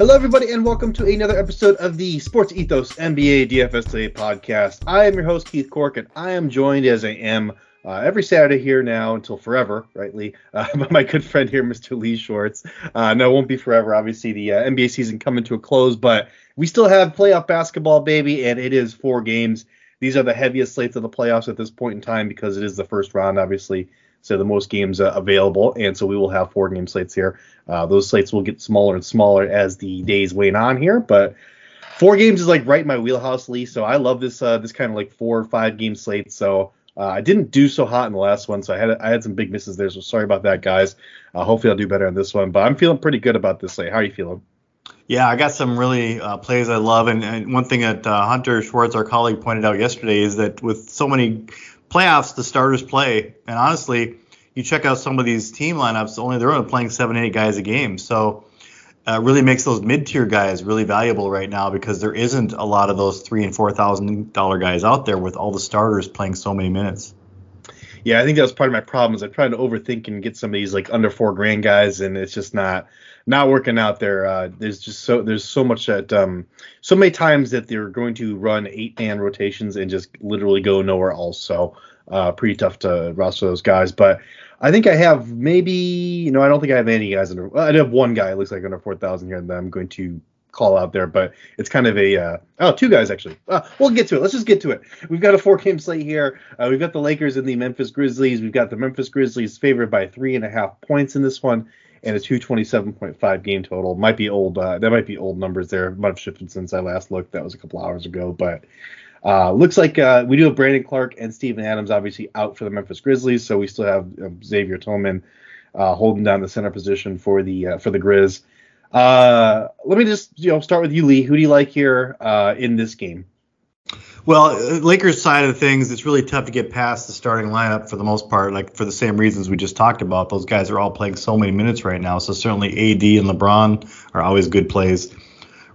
Hello, everybody, and welcome to another episode of the Sports Ethos NBA DFS Today podcast. I am your host, Keith Cork, and I am joined as I am uh, every Saturday here now until forever, rightly, uh, by my good friend here, Mr. Lee Shorts. Uh, no, it won't be forever. Obviously, the uh, NBA season coming to a close, but we still have playoff basketball, baby, and it is four games. These are the heaviest slates of the playoffs at this point in time because it is the first round, obviously so the most games uh, available, and so we will have four game slates here. Uh, those slates will get smaller and smaller as the days wane on here, but four games is like right in my wheelhouse, Lee. So I love this uh, this kind of like four or five game slate. So uh, I didn't do so hot in the last one, so I had I had some big misses there. So sorry about that, guys. Uh, hopefully I'll do better on this one, but I'm feeling pretty good about this slate. How are you feeling? Yeah, I got some really uh, plays I love, and, and one thing that uh, Hunter Schwartz, our colleague, pointed out yesterday is that with so many playoffs, the starters play, and honestly, you check out some of these team lineups, only they're only playing seven, eight guys a game, so uh, really makes those mid-tier guys really valuable right now because there isn't a lot of those three and four thousand dollar guys out there with all the starters playing so many minutes. Yeah, I think that was part of my problem is I tried to overthink and get some of these like under four grand guys, and it's just not not working out there. Uh, there's just so there's so much that um, so many times that they're going to run eight man rotations and just literally go nowhere else. So uh, pretty tough to roster those guys. But I think I have maybe you know I don't think I have any guys under. I have one guy. It looks like under four thousand here that I'm going to call out there, but it's kind of a uh, oh two guys actually. Uh, we'll get to it. Let's just get to it. We've got a four game slate here. Uh, we've got the Lakers and the Memphis Grizzlies. We've got the Memphis Grizzlies favored by three and a half points in this one and a 227.5 game total. Might be old. Uh, that might be old numbers there. Might have shifted since I last looked. That was a couple hours ago, but uh, looks like uh, we do have Brandon Clarke and Steven Adams obviously out for the Memphis Grizzlies, so we still have um, Xavier Tillman uh, holding down the center position for the uh, for the Grizz. Uh, let me just you know start with you, Lee. Who do you like here uh, in this game? Well, uh, Lakers side of things, it's really tough to get past the starting lineup for the most part, like for the same reasons we just talked about. Those guys are all playing so many minutes right now, so certainly AD and LeBron are always good plays.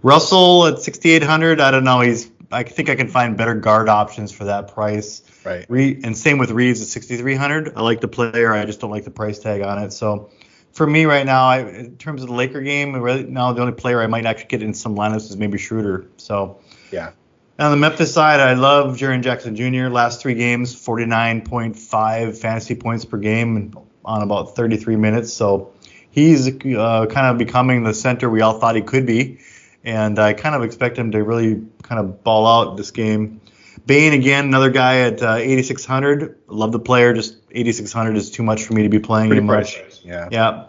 Russell at 6,800, I don't know. He's I think I can find better guard options for that price. Right. Re- and same with Reeves at 6,300. I like the player. I just don't like the price tag on it. So for me right now, I, in terms of the Laker game, right now the only player I might actually get in some lineups is maybe Schroeder. So yeah. On the Memphis side, I love Jaren Jackson Jr. Last three games, 49.5 fantasy points per game on about 33 minutes. So he's uh, kind of becoming the center we all thought he could be and I kind of expect him to really kind of ball out this game. Bane, again, another guy at uh, 8600. Love the player, just 8600 is too much for me to be playing Pretty him much. Yeah. Yeah.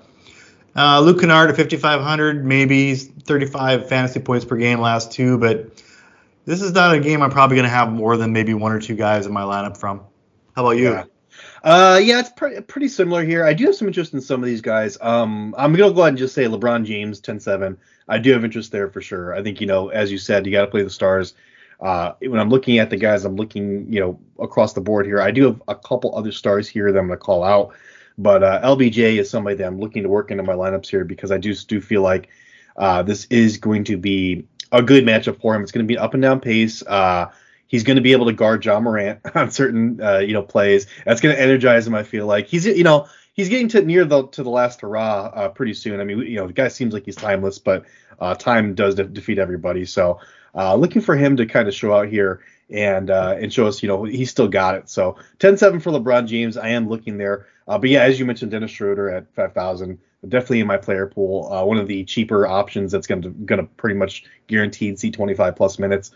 Uh, Luke Kennard at 5500, maybe 35 fantasy points per game last two, but this is not a game I'm probably going to have more than maybe one or two guys in my lineup from. How about you? Yeah. Uh, yeah, it's pre- pretty similar here. I do have some interest in some of these guys. Um, I'm gonna go ahead and just say LeBron James, 10-7. I do have interest there for sure. I think you know, as you said, you got to play the stars. Uh, when I'm looking at the guys, I'm looking, you know, across the board here. I do have a couple other stars here that I'm gonna call out, but uh, LBJ is somebody that I'm looking to work into my lineups here because I do do feel like uh, this is going to be a good matchup for him. It's going to be an up and down pace. Uh, He's going to be able to guard Ja Morant on certain uh, you know plays. That's going to energize him. I feel like he's you know he's getting to near the to the last hurrah uh, pretty soon. I mean you know the guy seems like he's timeless, but uh, time does de- defeat everybody. So uh, looking for him to kind of show out here and uh, and show us you know he's still got it. So 10-7 for LeBron James. I am looking there. Uh, but yeah, as you mentioned, Dennis Schroeder at 5,000 definitely in my player pool. Uh, one of the cheaper options that's going to going to pretty much guaranteed see 25 plus minutes.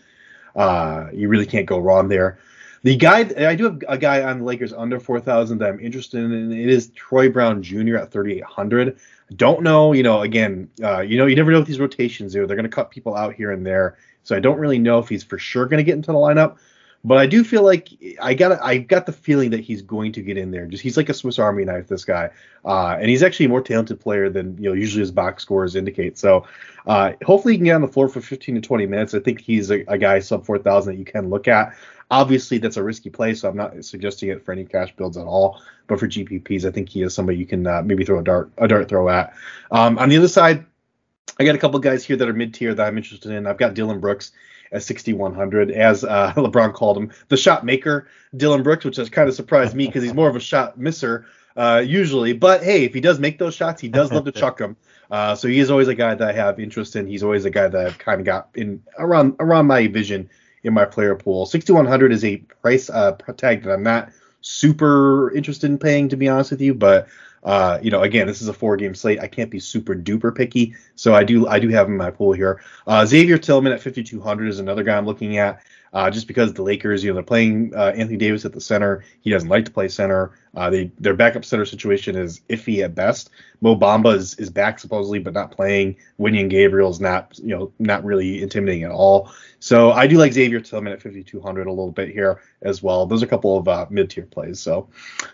Uh, you really can't go wrong there. The guy I do have a guy on the Lakers under 4,000 that I'm interested in. It is Troy Brown Jr. at 3,800. Don't know, you know, again, uh, you know, you never know with these rotations here. They're going to cut people out here and there, so I don't really know if he's for sure going to get into the lineup. But I do feel like I got I got the feeling that he's going to get in there. Just he's like a Swiss Army knife, this guy, uh, and he's actually a more talented player than you know usually his box scores indicate. So uh, hopefully he can get on the floor for 15 to 20 minutes. I think he's a, a guy sub 4,000 that you can look at. Obviously that's a risky play, so I'm not suggesting it for any cash builds at all. But for GPPs, I think he is somebody you can uh, maybe throw a dart a dart throw at. Um, on the other side, I got a couple guys here that are mid tier that I'm interested in. I've got Dillon Brooks at 6100 as uh, LeBron called him the shot maker Dillon Brooks which has kind of surprised me because he's more of a shot misser uh, usually. But hey, if he does make those shots, he does love to chuck them. Uh, so he is always a guy that I have interest in. He's always a guy that I've kind of got in around around my vision in my player pool. 6100 is a price uh, tag that I'm not super interested in paying, to be honest with you. But uh, you know, again, this is a four game slate. I can't be super duper picky, so I do I do have him in my pool here. Uh, Xavier Tillman at 5200 is another guy I'm looking at. Uh, just because the Lakers, you know, they're playing uh, Anthony Davis at the center. He doesn't like to play center. Uh, they their backup center situation is iffy at best. Mo Bamba is, is back supposedly, but not playing. Wenyen Gabriel is not, you know, not really intimidating at all. So I do like Xavier Tillman at 5200 a little bit here as well. Those are a couple of uh, mid tier plays. So,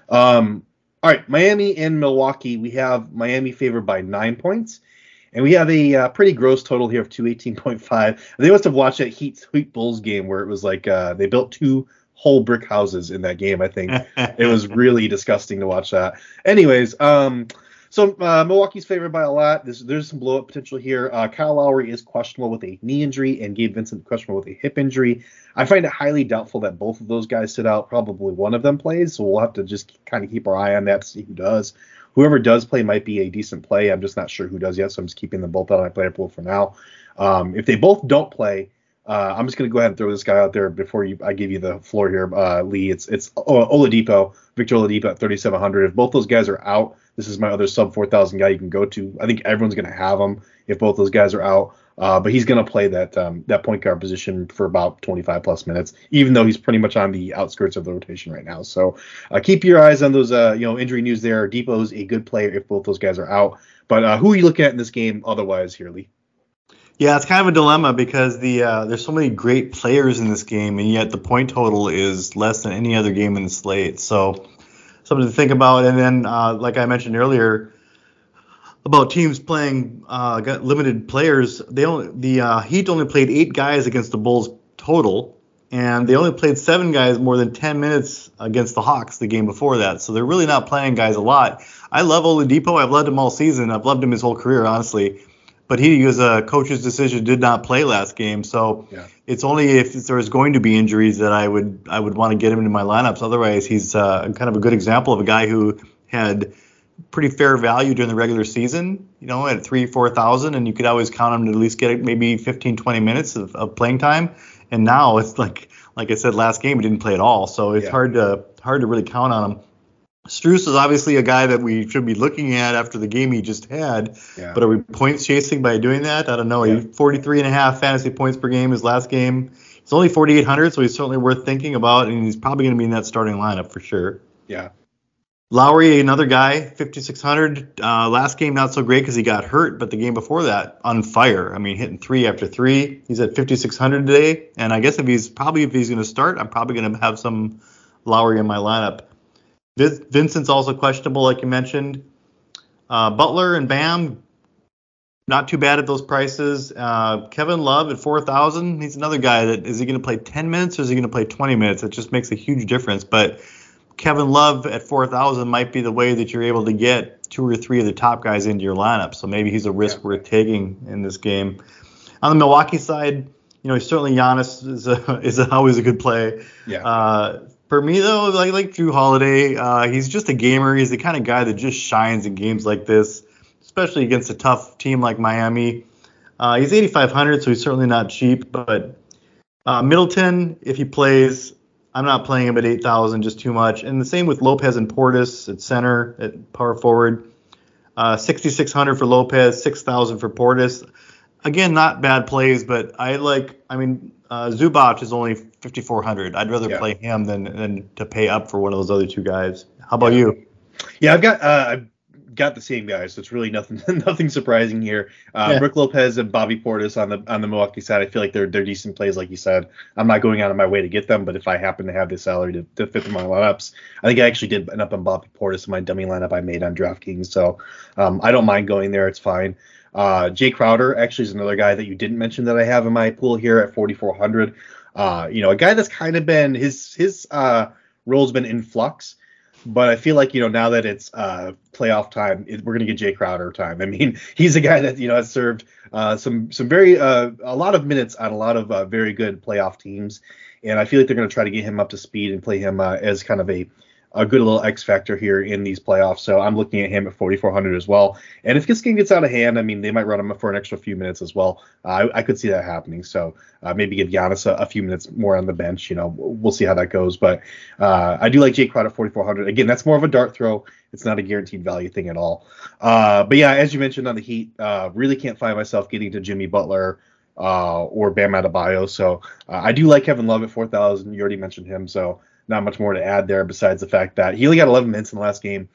um, all right, Miami and Milwaukee. We have Miami favored by nine points. And we have a uh, pretty gross total here of 218.5. They must have watched that Heat, Heat Bulls game where it was like uh, they built two whole brick houses in that game. I think it was really disgusting to watch that. Anyways, um, so uh, Milwaukee's favored by a lot. There's, there's some blow up potential here. Uh, Kyle Lowry is questionable with a knee injury, and Gabe Vincent questionable with a hip injury. I find it highly doubtful that both of those guys sit out. Probably one of them plays, so we'll have to just kind of keep our eye on that to see who does. Whoever does play might be a decent play. I'm just not sure who does yet, so I'm just keeping them both out of my player pool for now. Um, if they both don't play, uh, I'm just going to go ahead and throw this guy out there before you, I give you the floor here, uh, Lee. It's it's Oladipo, Victor Oladipo at 3,700. If both those guys are out, this is my other sub 4,000 guy you can go to. I think everyone's going to have him if both those guys are out. Uh, but he's going to play that um, that point guard position for about 25 plus minutes, even though he's pretty much on the outskirts of the rotation right now. So uh, keep your eyes on those uh, you know injury news there. Dipo's a good player if both those guys are out. But uh, who are you looking at in this game otherwise here, Lee? Yeah, it's kind of a dilemma because the uh, there's so many great players in this game, and yet the point total is less than any other game in the slate. So something to think about. And then, uh, like I mentioned earlier, about teams playing uh, limited players. They only the uh, Heat only played eight guys against the Bulls total, and they only played seven guys more than 10 minutes against the Hawks the game before that. So they're really not playing guys a lot. I love Oladipo. I've loved him all season. I've loved him his whole career, honestly but he was a coach's decision did not play last game. So yeah. it's only if there's going to be injuries that I would I would want to get him into my lineups. Otherwise, he's uh, kind of a good example of a guy who had pretty fair value during the regular season. You know, at three four thousand, and you could always count him to at least get maybe 15 20 minutes of, of playing time. And now it's like like I said last game, he didn't play at all. So it's yeah. hard to hard to really count on him. Strus is obviously a guy that we should be looking at after the game he just had. Yeah. But are we points chasing by doing that? I don't know. Yeah. 43 and a half fantasy points per game his last game. It's only 4,800, so he's certainly worth thinking about, and he's probably going to be in that starting lineup for sure. Yeah. Lowry, another guy, 5,600. Uh, last game not so great because he got hurt, but the game before that, on fire. I mean, hitting three after three. He's at 5,600 today, and I guess if he's probably if he's going to start, I'm probably going to have some Lowry in my lineup. Vincent's also questionable, like you mentioned. Uh, Butler and Bam, not too bad at those prices. Uh, Kevin Love at 4,000. He's another guy that is he going to play 10 minutes or is he going to play 20 minutes? It just makes a huge difference. But Kevin Love at 4,000 might be the way that you're able to get two or three of the top guys into your lineup. So maybe he's a risk yeah. worth taking in this game. On the Milwaukee side, you know, certainly Giannis is a, is a, always a good play. Yeah. Uh, for me though, like like Jrue Holiday, uh, he's just a gamer. He's the kind of guy that just shines in games like this, especially against a tough team like Miami. Uh, he's 8,500, so he's certainly not cheap. But uh, Middleton, if he plays, I'm not playing him at 8,000, just too much. And the same with Lopez and Portis at center, at power forward. Uh, 6,600 for Lopez, 6,000 for Portis. Again, not bad plays, but I like. I mean, uh, Zubac is only 5400. I'd rather yeah. play him than than to pay up for one of those other two guys. How about yeah. you? Yeah, I've got uh, I've got the same guys, so it's really nothing nothing surprising here. Uh, yeah. Rick Lopez and Bobby Portis on the on the Milwaukee side. I feel like they're they're decent plays, like you said. I'm not going out of my way to get them, but if I happen to have the salary to, to fit in my lineups, I think I actually did end up on Bobby Portis in my dummy lineup I made on DraftKings. So um, I don't mind going there. It's fine. Uh, Jae Crowder actually is another guy that you didn't mention that I have in my pool here at 4,400. Uh, you know, a guy that's kind of been his his uh, role's been in flux, but I feel like you know now that it's uh, playoff time, it, we're gonna get Jae Crowder time. I mean, he's a guy that you know has served uh, some some very uh, a lot of minutes on a lot of uh, very good playoff teams, and I feel like they're gonna try to get him up to speed and play him uh, as kind of a a good little X factor here in these playoffs. So I'm looking at him at 4,400 as well. And if this game gets out of hand, I mean, they might run him for an extra few minutes as well. Uh, I, I, could see that happening. So uh, maybe give Giannis a, a, few minutes more on the bench. You know, we'll see how that goes. But uh, I do like Jae Crowder at 4,400. Again, that's more of a dart throw. It's not a guaranteed value thing at all. Uh, but yeah, as you mentioned on the Heat, uh, really can't find myself getting to Jimmy Butler. or Bam Adebayo, so I do like Kevin Love at 4,000. You already mentioned him, so not much more to add there besides the fact that he only got 11 minutes in the last game.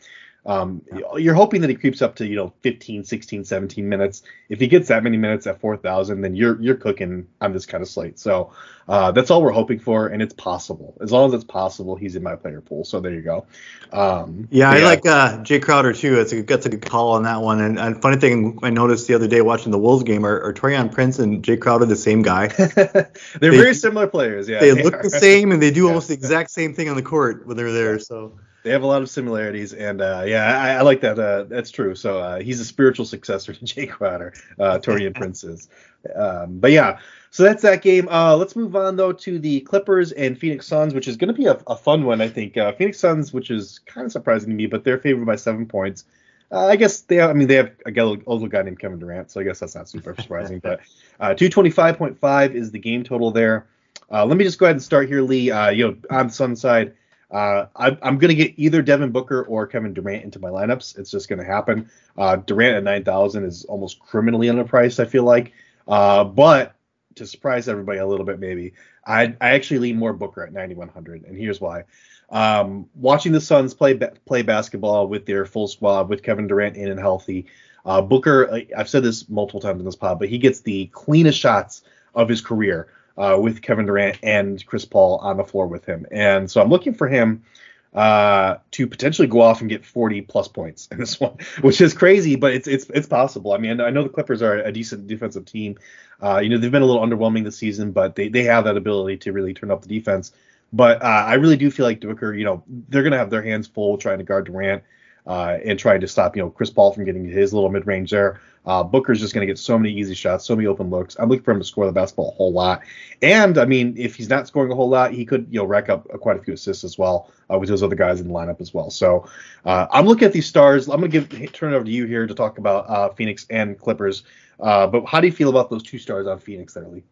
Um, you're hoping that he creeps up to you know 15, 16, 17 minutes. If he gets that many minutes at 4,000, then you're you're cooking on this kind of slate. So uh, that's all we're hoping for, and it's possible. As long as it's possible, he's in my player pool. So there you go. Um, yeah, I like uh, Jae Crowder too. It's a that's a good call on that one. And, and funny thing I noticed the other day watching the Wolves game are, are Taurean Prince and Jae Crowder the same guy. They're they, very similar players. Yeah, they, they look are. the same and they do almost the exact same thing on the court when they're there. So they have a lot of similarities, and uh, yeah, I, I, like that. Uh, that's true. So uh, he's a spiritual successor to Jake Crowder, uh, Taurean Prince is. Um, but yeah, so that's that game. Uh, let's move on though to the Clippers and Phoenix Suns, which is going to be a, a, fun one, I think. Uh, Phoenix Suns, which is kind of surprising to me, but they're favored by seven points. Uh, I guess they, have, I mean, they have a older guy named Kevin Durant, so I guess that's not super surprising. but 225.5 is the game total there. let me just go ahead and start here, Lee. you know, on the Sun side. Uh, I, am going to get either Devin Booker or Kevin Durant into my lineups. It's just going to happen. Uh, Durant at 9,000 is almost criminally underpriced, I feel like. Uh, but to surprise everybody a little bit, maybe, I, I actually lean more Booker at 9,100. And here's why. Um, watching the Suns play play basketball with their full squad, with Kevin Durant in and healthy, uh, Booker, I've said this multiple times in this pod, but he gets the cleanest shots of his career uh, with Kevin Durant and Chris Paul on the floor with him. And so I'm looking for him uh, to potentially go off and get 40 plus points in this one, which is crazy, but it's it's it's possible. I mean, I know the Clippers are a decent defensive team. Uh, you know, they've been a little underwhelming this season, but they they have that ability to really turn up the defense. But uh, I really do feel like Booker, you know, they're gonna have their hands full trying to guard Durant uh, and trying to stop, you know, Chris Paul from getting his little mid range there. Uh, Booker's just going to get so many easy shots, so many open looks. I'm looking for him to score the basketball a whole lot. And I mean, if he's not scoring a whole lot, he could, you know, rack up quite a few assists as well uh, with those other guys in the lineup as well. So uh, I'm looking at these stars. I'm going to give turn it over to you here to talk about uh, Phoenix and Clippers. Uh, but how do you feel about those two stars on Phoenix there, Lee?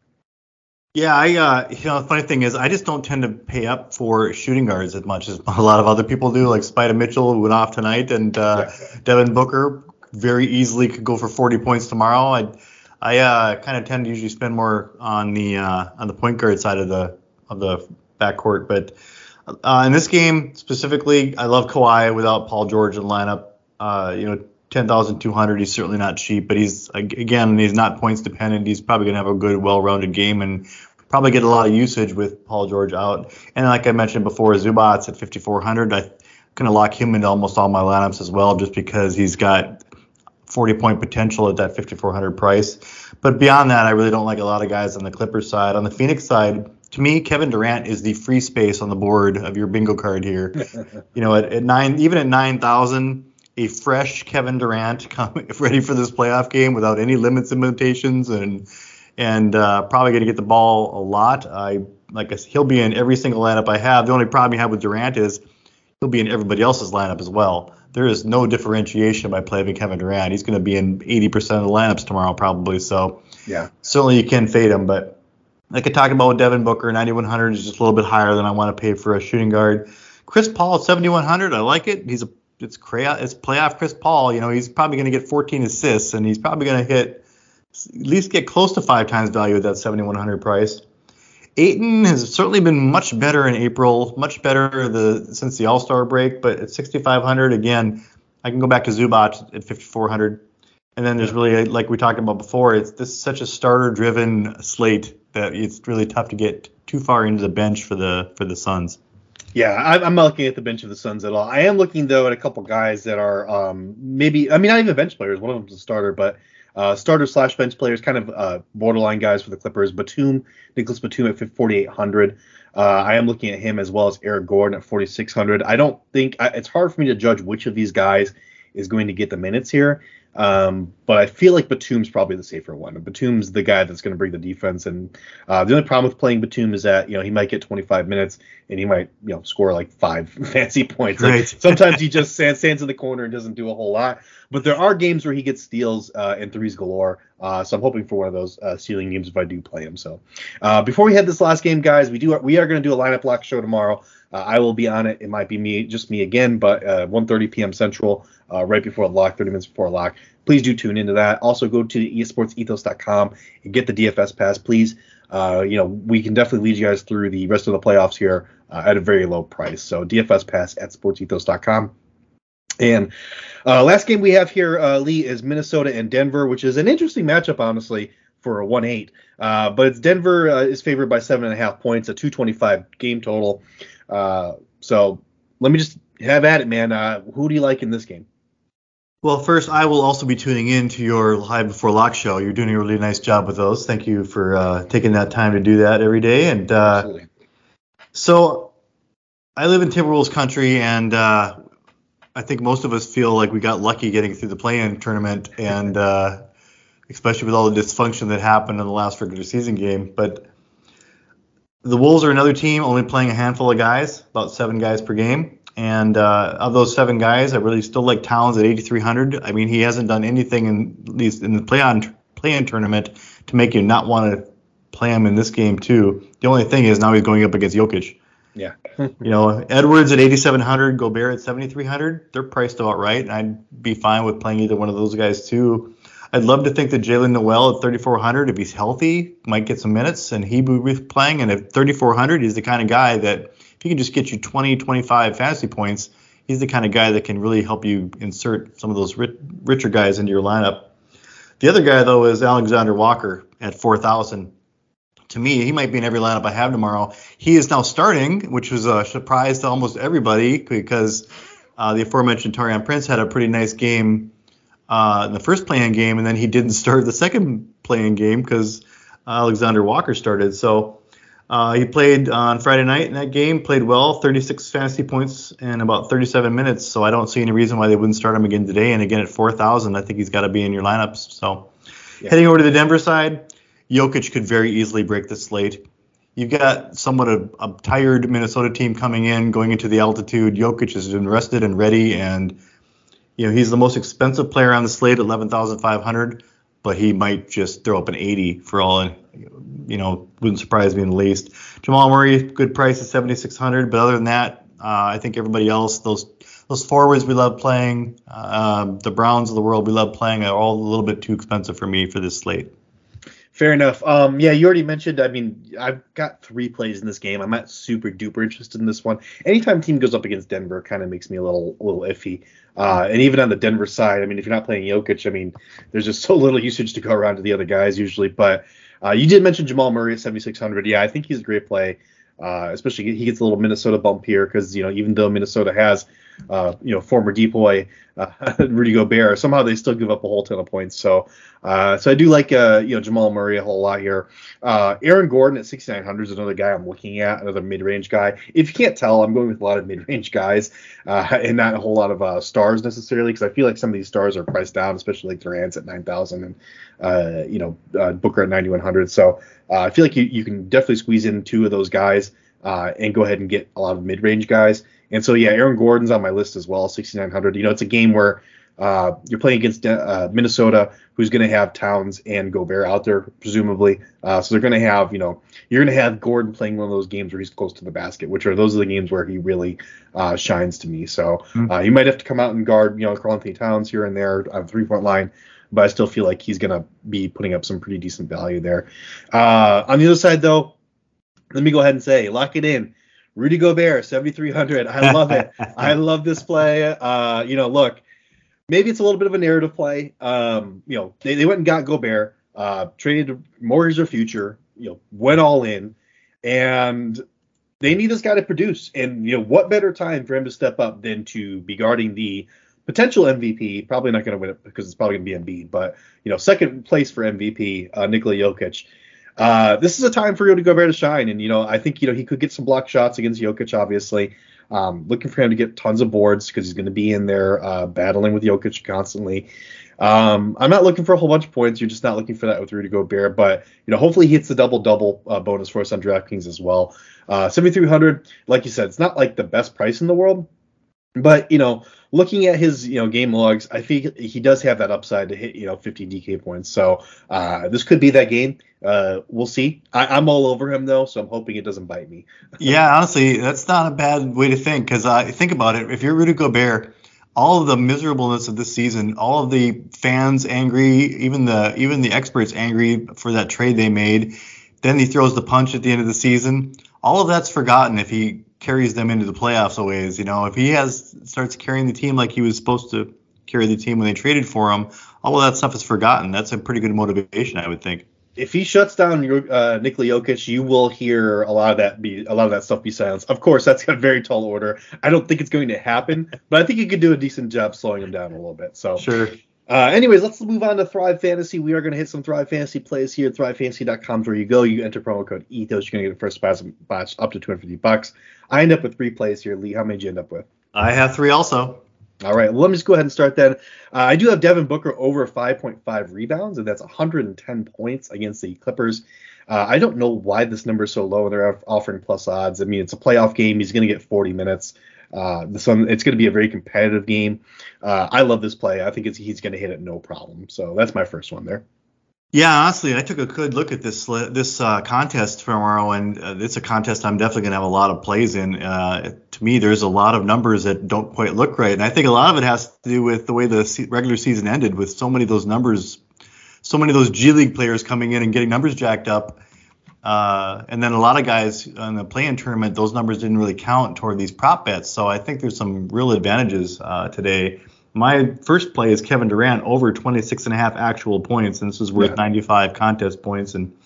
Yeah, I uh, you know the funny thing is I just don't tend to pay up for shooting guards as much as a lot of other people do. Like Spida Mitchell who went off tonight, and uh, yeah. Devin Booker very easily could go for 40 points tomorrow. I I uh, kind of tend to usually spend more on the uh, on the point guard side of the of the backcourt, but uh, in this game specifically, I love Kawhi without Paul George in the lineup. Uh, you know, 10,200. He's certainly not cheap, but he's again he's not points dependent. He's probably going to have a good, well-rounded game and probably get a lot of usage with Paul George out. And like I mentioned before, Zubac at 5,400. I kind of lock him into almost all my lineups as well, just because he's got 40 point potential at that 5,400 price. But beyond that, I really don't like a lot of guys on the Clippers side. On the Phoenix side, to me, Kevin Durant is the free space on the board of your bingo card here. you know, at, at nine, even at 9,000 a fresh Kevin Durant ready for this playoff game without any limits and limitations, and and uh, probably going to get the ball a lot. I like I, he'll be in every single lineup I have. The only problem you have with Durant is he'll be in everybody else's lineup as well. There is no differentiation by playing Kevin Durant. He's going to be in 80% of the lineups tomorrow probably. So yeah, certainly you can fade him, but like I talked about with Devin Booker, 9100 is just a little bit higher than I want to pay for a shooting guard. Chris Paul 7100, I like it. He's a it's cray- it's playoff Chris Paul. You know, he's probably going to get 14 assists, and he's probably going to hit at least get close to five times value at that 7100 price. Ayton has certainly been much better in April, much better the since the All Star break. But at 6500 again, I can go back to Zubac at 5400. And then there's really, like we talked about before, it's this is such a starter-driven slate that it's really tough to get too far into the bench for the for the Suns. Yeah, I'm not looking at the bench of the Suns at all. I am looking though at a couple guys that are um, maybe I mean not even bench players. One of them's a starter, but uh, starter slash bench players, kind of uh, borderline guys for the Clippers. Batum, Nicholas Batum at 4,800. Uh, I am looking at him as well as Eric Gordon at 4,600. I don't think I, it's hard for me to judge which of these guys is going to get the minutes here. Um, but I feel like Batum's probably the safer one. Batum's the guy that's going to bring the defense. And uh, the only problem with playing Batum is that you know he might get 25 minutes and he might you know score like five fancy points. Like, sometimes he just stands, stands in the corner and doesn't do a whole lot. But there are games where he gets steals uh, and threes galore. Uh, so I'm hoping for one of those uh, stealing games if I do play him. So uh, before we head this last game, guys, we do we are going to do a lineup lock show tomorrow. Uh, I will be on it. It might be me, just me again, but uh, 1:30 p.m. Central, uh, right before lock, 30 minutes before lock. Please do tune into that. Also, go to esportsethos.com and get the DFS pass, please. Uh, you know, we can definitely lead you guys through the rest of the playoffs here uh, at a very low price. So DFS pass at sportsethos.com. And uh, last game we have here, uh, Lee, is Minnesota and Denver, which is an interesting matchup, honestly, for a 1 8. Uh, but it's Denver uh, is favored by 7.5 points, a 225 game total. Uh, so let me just have at it, man. Uh, who do you like in this game? Well, first, I will also be tuning in to your live before lock show. You're doing a really nice job with those. Thank you for uh, taking that time to do that every day. And uh, Absolutely. so, I live in Timberwolves country, and uh, I think most of us feel like we got lucky getting through the play-in tournament, and uh, especially with all the dysfunction that happened in the last regular season game. But the Wolves are another team only playing a handful of guys, about seven guys per game. And uh, of those seven guys, I really still like Towns at 8,300. I mean, he hasn't done anything in at least in the play-on play-in tournament to make you not want to play him in this game too. The only thing is now he's going up against Jokic. Yeah. You know, Edwards at 8,700, Gobert at 7,300. They're priced about right, and I'd be fine with playing either one of those guys too. I'd love to think that Jaylen Nowell at 3,400, if he's healthy, might get some minutes, and he would be playing. And at 3,400, he's the kind of guy that if he can just get you 20, 25 fantasy points, he's the kind of guy that can really help you insert some of those ri- richer guys into your lineup. The other guy though is Alexander Walker at 4,000 to me, he might be in every lineup I have tomorrow. He is now starting, which was a surprise to almost everybody because uh, the aforementioned Taurean Prince had a pretty nice game uh, in the first playing game, and then he didn't start the second playing game because Alexander Walker started. So uh, he played on Friday night in that game, played well, 36 fantasy points in about 37 minutes. So I don't see any reason why they wouldn't start him again today. And again at 4,000, I think he's got to be in your lineups. So Yeah. heading over to the Denver side. Jokic could very easily break the slate. You've got somewhat a, a tired Minnesota team coming in, going into the altitude. Jokic has been rested and ready, and you know he's the most expensive player on the slate, eleven thousand five hundred. But he might just throw up an eighty for all, you know, wouldn't surprise me in the least. Jamal Murray, good price at seventy six hundred, but other than that, uh, I think everybody else, those those forwards we love playing, uh, the Browns of the world we love playing, are all a little bit too expensive for me for this slate. Fair enough. Um, yeah, you already mentioned. I mean, I've got three plays in this game. I'm not super duper interested in this one. Anytime team goes up against Denver, kind of makes me a little a little iffy. Uh, and even on the Denver side, I mean, if you're not playing Jokic, I mean, there's just so little usage to go around to the other guys usually. But uh, you did mention Jamal Murray at 7600. Yeah, I think he's a great play. Uh, especially he gets a little Minnesota bump here because you know even though Minnesota has uh, you know former DPOY uh, Rudy Gobert, somehow they still give up a whole ton of points. So uh, so I do like uh, you know Jamal Murray a whole lot here. Uh, Aaron Gordon at 6900 is another guy I'm looking at, another mid-range guy. If you can't tell, I'm going with a lot of mid-range guys uh, and not a whole lot of uh, stars necessarily because I feel like some of these stars are priced down, especially like Durant's at 9000 and uh, you know Booker at 9100. So I feel like you, you can definitely squeeze in two of those guys and go ahead and get a lot of mid-range guys. And so yeah, Aaron Gordon's on my list as well, 6900. You know, it's a game where uh, you're playing against uh, Minnesota, who's going to have Towns and Gobert out there presumably. Uh, so they're going to have, you know, you're going to have Gordon playing one of those games where he's close to the basket, which are those are the games where he really uh, shines to me. So Mm. uh, you might have to come out and guard, you know, Karl-Anthony Towns here and there on the three point line. But I still feel like he's going to be putting up some pretty decent value there. Uh, on the other side, though, let me go ahead and say, lock it in. Rudy Gobert, 7,300. I love it. I love this play. Uh, you know, look, maybe it's a little bit of a narrative play. Um, you know, they, they went and got Gobert, uh, traded mortgage their future, you know, went all in, and they need this guy to produce. And you know, what better time for him to step up than to be guarding the potential MVP? Probably not going to win it because it's probably going to be Embiid, but you know, second place for MVP, uh, Nikola Jokic. Uh, this is a time for Rudy Gobert to shine, and you know, I think you know he could get some block shots against Jokic, obviously. Um, looking for him to get tons of boards because he's going to be in there uh, battling with Jokic constantly. Um, I'm not looking for a whole bunch of points. You're just not looking for that with Rudy Gobert, but you know, hopefully he hits the double double uh, bonus for us on DraftKings as well. Uh, 7,300, like you said, it's not like the best price in the world, but you know, looking at his you know game logs, I think he does have that upside to hit you know 50 DK points. So uh, this could be that game. Uh, we'll see. I, am all over him though, so I'm hoping it doesn't bite me. yeah, honestly, that's not a bad way to think because uh, think about it. If you're Rudy Gobert, all of the miserableness of this season, all of the fans angry, even the even the experts angry for that trade they made. Then he throws the punch at the end of the season. All of that's forgotten if he carries them into the playoffs always. You know, if he has starts carrying the team like he was supposed to carry the team when they traded for him, all of that stuff is forgotten. That's a pretty good motivation, I would think. If he shuts down uh, Nikola Jokic, you will hear a lot of that be a lot of that stuff be silenced. Of course, that's a very tall order. I don't think it's going to happen, but I think he could do a decent job slowing him down a little bit. So sure. Uh, anyways, let's move on to Thrive Fantasy. We are going to hit some Thrive Fantasy plays here. ThriveFantasy.com is where you go. You enter promo code ETHOS. You're going to get the first batch up to 250 bucks. I end up with three plays here. Lee, how many did you end up with? I have three also. All right, well, let me just go ahead and start then. Uh, I do have Devin Booker over 5.5 rebounds, and that's 110 points against the Clippers. Uh, I don't know why this number is so low, and they're offering plus odds. I mean, it's a playoff game. He's going to get 40 minutes. Uh, this one, it's going to be a very competitive game. Uh, I love this play. I think he's going to hit it no problem. So that's my first one there. Yeah, honestly, I took a good look at this this uh, contest tomorrow, and uh, it's a contest I'm definitely going to have a lot of plays in. Uh, to me, there's a lot of numbers that don't quite look right, and I think a lot of it has to do with the way the se- regular season ended, with so many of those numbers, so many of those G League players coming in and getting numbers jacked up. Uh, and then a lot of guys in the play-in tournament, those numbers didn't really count toward these prop bets. So I think there's some real advantages uh, today. My first play is Kevin Durant over 26 and a half actual points, and this is worth yeah. 95 contest points. And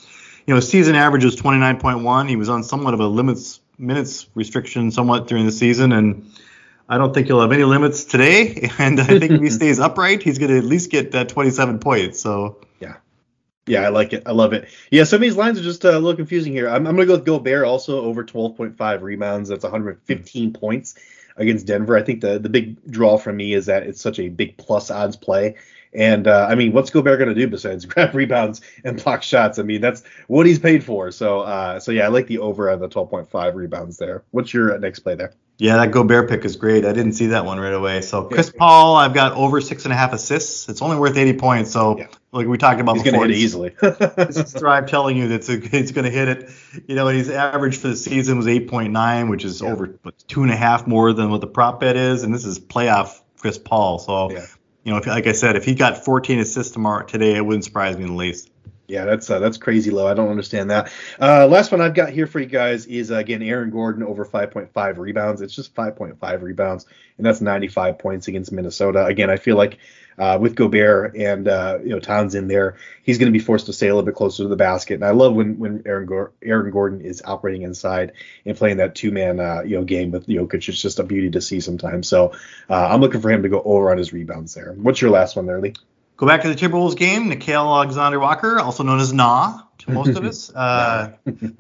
you know, season average was 29.1. He was on somewhat of a limits minutes restriction somewhat during the season, and I don't think he'll have any limits today. And I think if he stays upright, he's going to at least get that 27 points. So yeah, yeah, I like it. I love it. Yeah, some of these lines are just uh, a little confusing here. I'm, I'm going to go with Gobert also over 12.5 rebounds. That's 115 points against Denver. I think the the big draw for me is that it's such a big plus odds play. And uh, I mean, what's Gobert going to do besides grab rebounds and block shots? I mean, that's what he's paid for. So, uh, so yeah, I like the over on the 12.5 rebounds there. What's your next play there? Yeah, that Gobert pick is great. I didn't see that one right away. So Chris Paul, I've got over six and a half assists. It's only worth 80 points. So yeah. like we talked about he's before, going to hit easily. this is Thrive telling you that he's going to hit it. You know, his average for the season was 8.9, which is yeah. over two and a half more than what the prop bet is. And this is playoff Chris Paul. So, yeah. you know, if, like I said, if he got 14 assists tomorrow today, it wouldn't surprise me in the least. Yeah, that's uh, that's crazy low. I don't understand that. Uh, last one I've got here for you guys is uh, again Aaron Gordon over 5.5 rebounds. It's just 5.5 rebounds, and that's 95 points against Minnesota. Again, I feel like uh, with Gobert and uh, you know Towns in there, he's going to be forced to stay a little bit closer to the basket. And I love when when Aaron Go- Aaron Gordon is operating inside and playing that two man uh, you know game with Jokic. It's just a beauty to see sometimes. So I'm looking for him to go over on his rebounds there. What's your last one there, Lee? Go back to the Timberwolves game. Nickeil Alexander Walker, also known as Na to most of us, uh,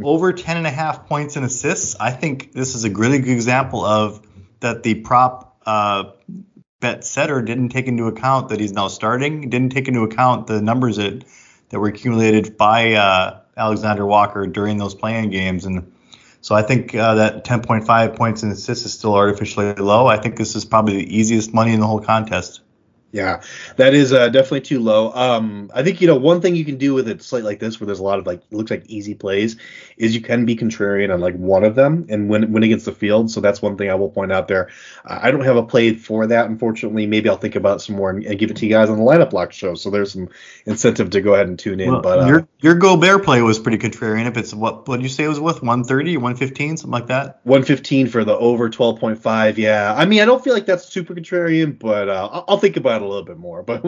over 10 and a half points and assists. I think this is a really good example of that the prop uh, bet setter didn't take into account that he's now starting, didn't take into account the numbers that that were accumulated by uh, Alexander Walker during those play-in games, and so I think uh, that 10.5 points and assists is still artificially low. I think this is probably the easiest money in the whole contest. Yeah, that is uh, definitely too low. Um, I think you know one thing you can do with a slate like this, where there's a lot of like looks like easy plays, is you can be contrarian on like one of them and win win against the field. So that's one thing I will point out there. Uh, I don't have a play for that, unfortunately. Maybe I'll think about some more and, and, give it to you guys on the lineup block show. So there's some incentive to go ahead and tune in. Well, but uh, your your Gobert play was pretty contrarian. If it's what what did you say it was worth 130 or 115 something like that? 115 for the over 12.5. Yeah, I mean I don't feel like that's super contrarian, but uh, I'll, I'll think about it a little bit more. But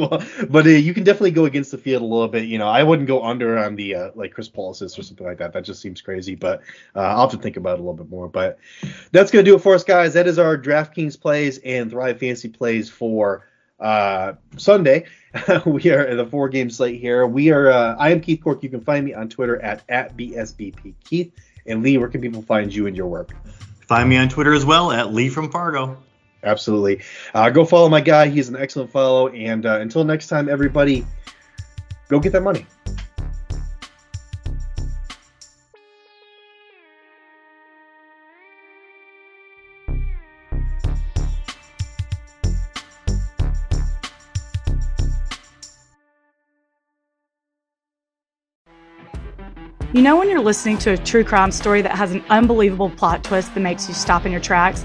but uh, you can definitely go against the field a little bit. You know, I wouldn't go under on the uh, like Chris Paul assist or something like that. That just seems crazy. But uh, I'll have to think about it a little bit more. But that's gonna do it for us, guys. That is our DraftKings plays and Thrive Fantasy plays for uh, Sunday. we are in the four game slate here. We are. Uh, I am Keith Cork. You can find me on Twitter at at bsbp Keith. And Lee, where can people find you and your work? Find me on Twitter as well at Lee from Fargo. Absolutely. Uh, go follow my guy. He's an excellent follow. And uh, until next time, everybody, go get that money. You know, when you're listening to a true crime story that has an unbelievable plot twist that makes you stop in your tracks?